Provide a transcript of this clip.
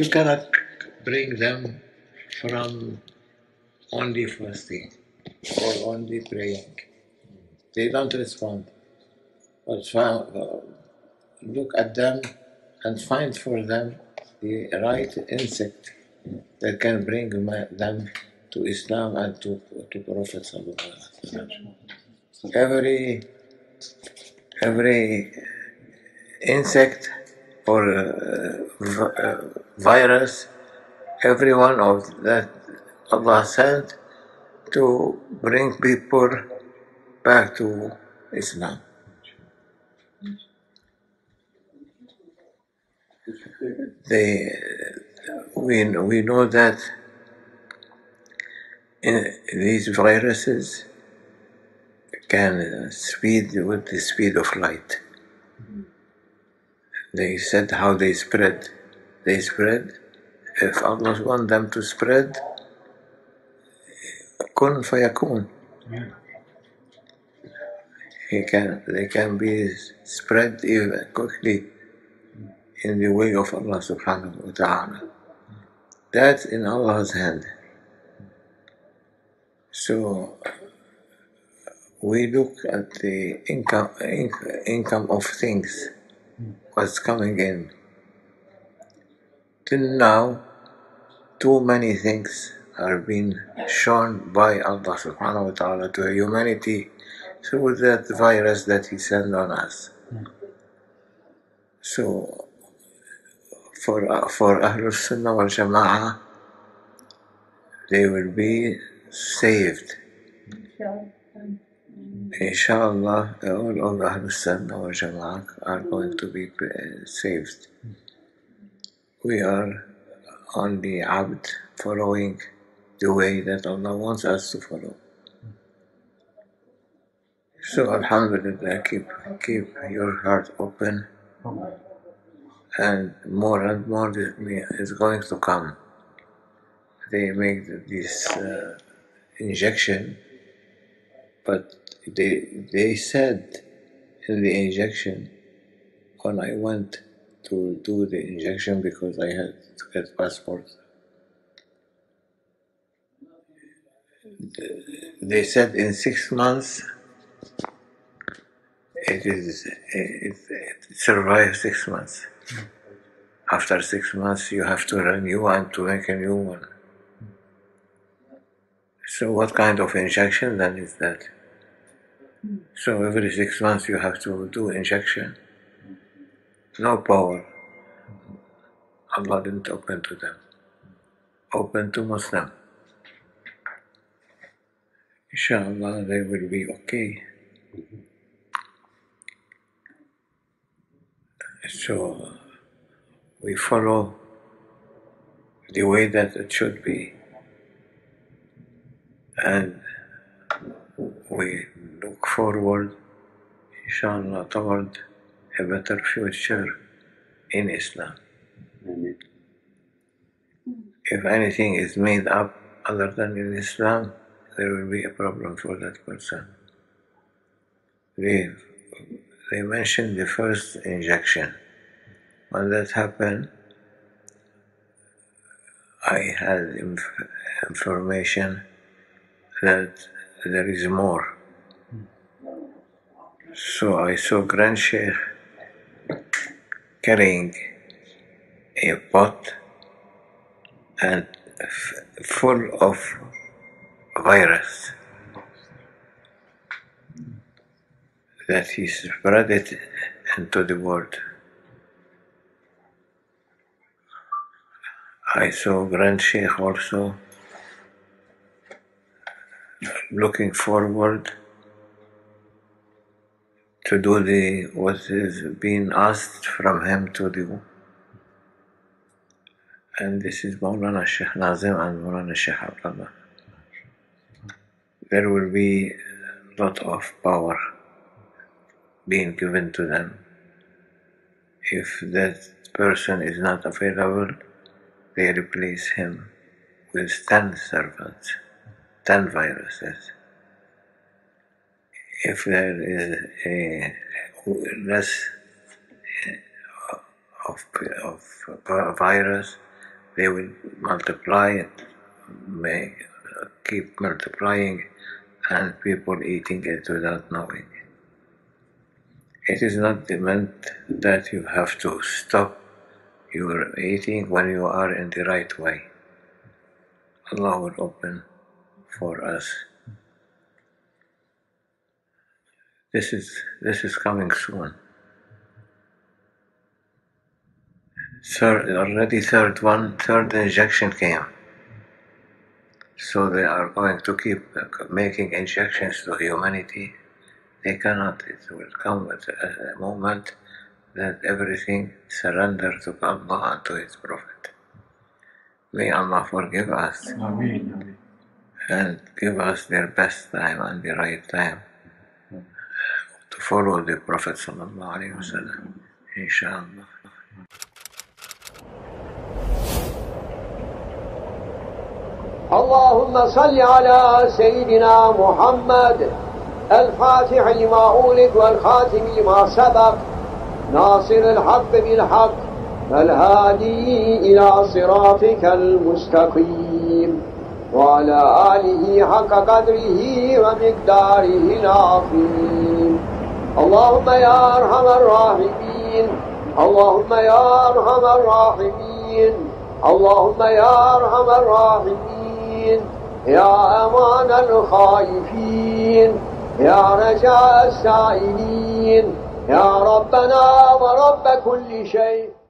You cannot bring them from only fasting or only praying. They don't respond. But uh, look at them and find for them the right insect that can bring them to Islam and to, to Prophet. Every every insect or uh, uh, virus, every one of that Allah sent to bring people back to Islam. They, we, we know that in these viruses can speed with the speed of light. They said how they spread. They spread. If Allah wants them to spread, kun fayakun. He can, they can be spread even quickly in the way of Allah subhanahu wa ta'ala. That's in Allah's hand. So we look at the income, income of things, what's coming in. Till now, too many things are being shown by Allah subhanahu wa ta'ala to humanity through that virus that He sent on us. So, for, for Ahlul Sunnah wal Jama'ah, they will be saved. Inshallah, all of Ahlul Sunnah wal Jama'ah are going to be uh, saved. We are only abd following the way that Allah wants us to follow. So Alhamdulillah, keep keep your heart open, and more and more is going to come. They make this uh, injection, but they they said in the injection when I went to do the injection because I had to get passport. They said in six months it is it, it survives six months. After six months, you have to renew and to make a new one. So, what kind of injection then is that? So, every six months you have to do injection. No power. Allah didn't open to them. Open to Muslim. Inshallah, they will be okay. So we follow the way that it should be. And we look forward, inshallah, toward a better future in Islam. If anything is made up other than in Islam, there will be a problem for that person. They, they mentioned the first injection. When that happened, I had inf- information that there is more. So I saw Grand Sheikh carrying a pot and full of virus that he spread it into the world. I saw Grand Sheikh also looking forward to do the what is being asked from him to do. And this is Maulana Sheikh Nazim and Maulana Sheikh Abdullah. There will be a lot of power being given to them. If that person is not available, they replace him with 10 servants, 10 viruses. If there is a less of, of virus, they will multiply it, may uh, keep multiplying, and people eating it without knowing. It is not meant that you have to stop your eating when you are in the right way. Allah will open for us. This is this is coming soon. Third, already third one, third injection came. So they are going to keep uh, making injections to humanity. They cannot. It will come at a moment that everything surrender to Allah and to His Prophet. May Allah forgive us Ameen. And give us their best time and the right time follow the Prophet sallallahu alaihi wasallam. Inshallah. اللهم صل على سيدنا محمد الفاتح لما أولد والخاتم لما سبق ناصر الحق بالحق الهادي إلى صراطك المستقيم وعلى آله حق قدره ومقداره العظيم اللهم يا أرحم الراحمين. اللهم يا أرحم الراحمين. اللهم يا أرحم الراحمين. يا أمان الخائفين. يا رجاء السائلين. يا ربنا ورب كل شيء.